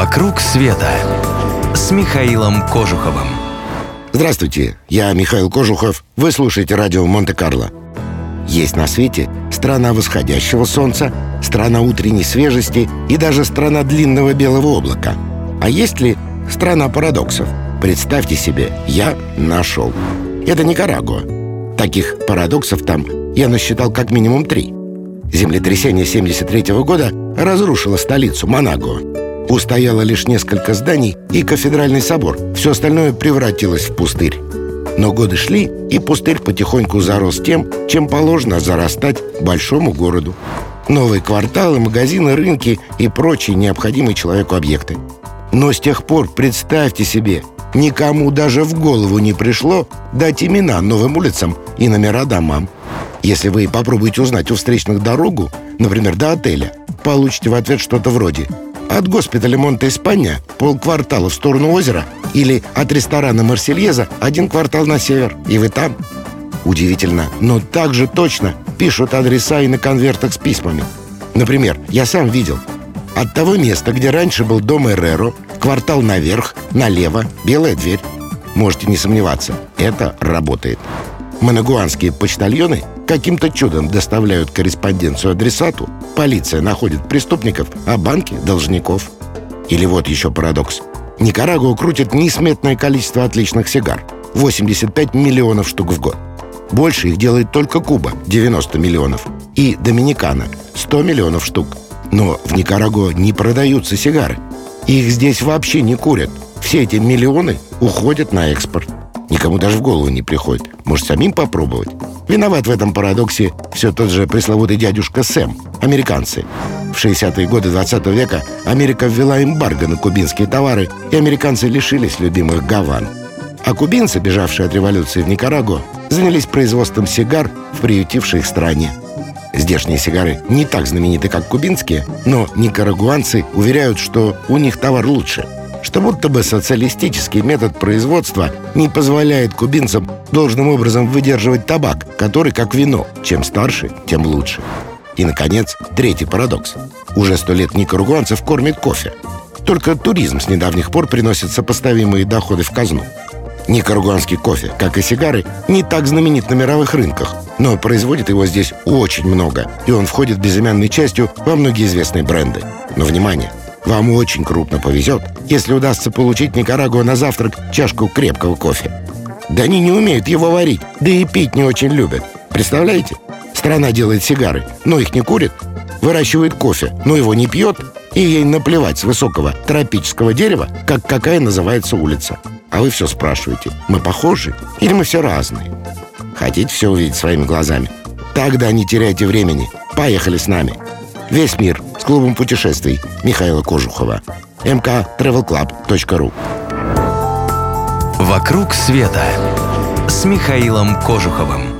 «Вокруг света» с Михаилом Кожуховым. Здравствуйте, я Михаил Кожухов. Вы слушаете радио Монте-Карло. Есть на свете страна восходящего солнца, страна утренней свежести и даже страна длинного белого облака. А есть ли страна парадоксов? Представьте себе, я нашел. Это Никарагуа. Таких парадоксов там я насчитал как минимум три. Землетрясение 73 -го года разрушило столицу Манагуа. Устояло лишь несколько зданий и кафедральный собор. Все остальное превратилось в пустырь. Но годы шли, и пустырь потихоньку зарос тем, чем положено зарастать большому городу. Новые кварталы, магазины, рынки и прочие необходимые человеку объекты. Но с тех пор, представьте себе, никому даже в голову не пришло дать имена новым улицам и номера домам. Если вы попробуете узнать у встречных дорогу, например, до отеля, получите в ответ что-то вроде «От госпиталя Монте-Испания полквартала в сторону озера» или «От ресторана Марсельеза один квартал на север, и вы там». Удивительно, но так же точно пишут адреса и на конвертах с письмами. Например, я сам видел. От того места, где раньше был дом Эреро, квартал наверх, налево, белая дверь. Можете не сомневаться, это работает. Манагуанские почтальоны каким-то чудом доставляют корреспонденцию адресату, полиция находит преступников, а банки – должников. Или вот еще парадокс. Никарагуа крутит несметное количество отличных сигар – 85 миллионов штук в год. Больше их делает только Куба – 90 миллионов, и Доминикана – 100 миллионов штук. Но в Никарагуа не продаются сигары. Их здесь вообще не курят. Все эти миллионы уходят на экспорт. Никому даже в голову не приходит. Может, самим попробовать? Виноват в этом парадоксе все тот же пресловутый дядюшка Сэм, американцы. В 60-е годы 20 века Америка ввела эмбарго на кубинские товары, и американцы лишились любимых гаван. А кубинцы, бежавшие от революции в Никарагуа, занялись производством сигар в приютившей их стране. Здешние сигары не так знамениты, как кубинские, но никарагуанцы уверяют, что у них товар лучше – что будто бы социалистический метод производства не позволяет кубинцам должным образом выдерживать табак, который как вино. Чем старше, тем лучше. И, наконец, третий парадокс. Уже сто лет никарагуанцев кормят кофе. Только туризм с недавних пор приносит сопоставимые доходы в казну. Никарагуанский кофе, как и сигары, не так знаменит на мировых рынках, но производит его здесь очень много, и он входит безымянной частью во многие известные бренды. Но, внимание, вам очень крупно повезет, если удастся получить Никарагуа на завтрак чашку крепкого кофе. Да они не умеют его варить, да и пить не очень любят. Представляете? Страна делает сигары, но их не курит. Выращивает кофе, но его не пьет. И ей наплевать с высокого тропического дерева, как какая называется улица. А вы все спрашиваете, мы похожи или мы все разные? Хотите все увидеть своими глазами? Тогда не теряйте времени. Поехали с нами. Весь мир с клубом путешествий Михаила Кожухова. mktravelclub.ru «Вокруг света» с Михаилом Кожуховым.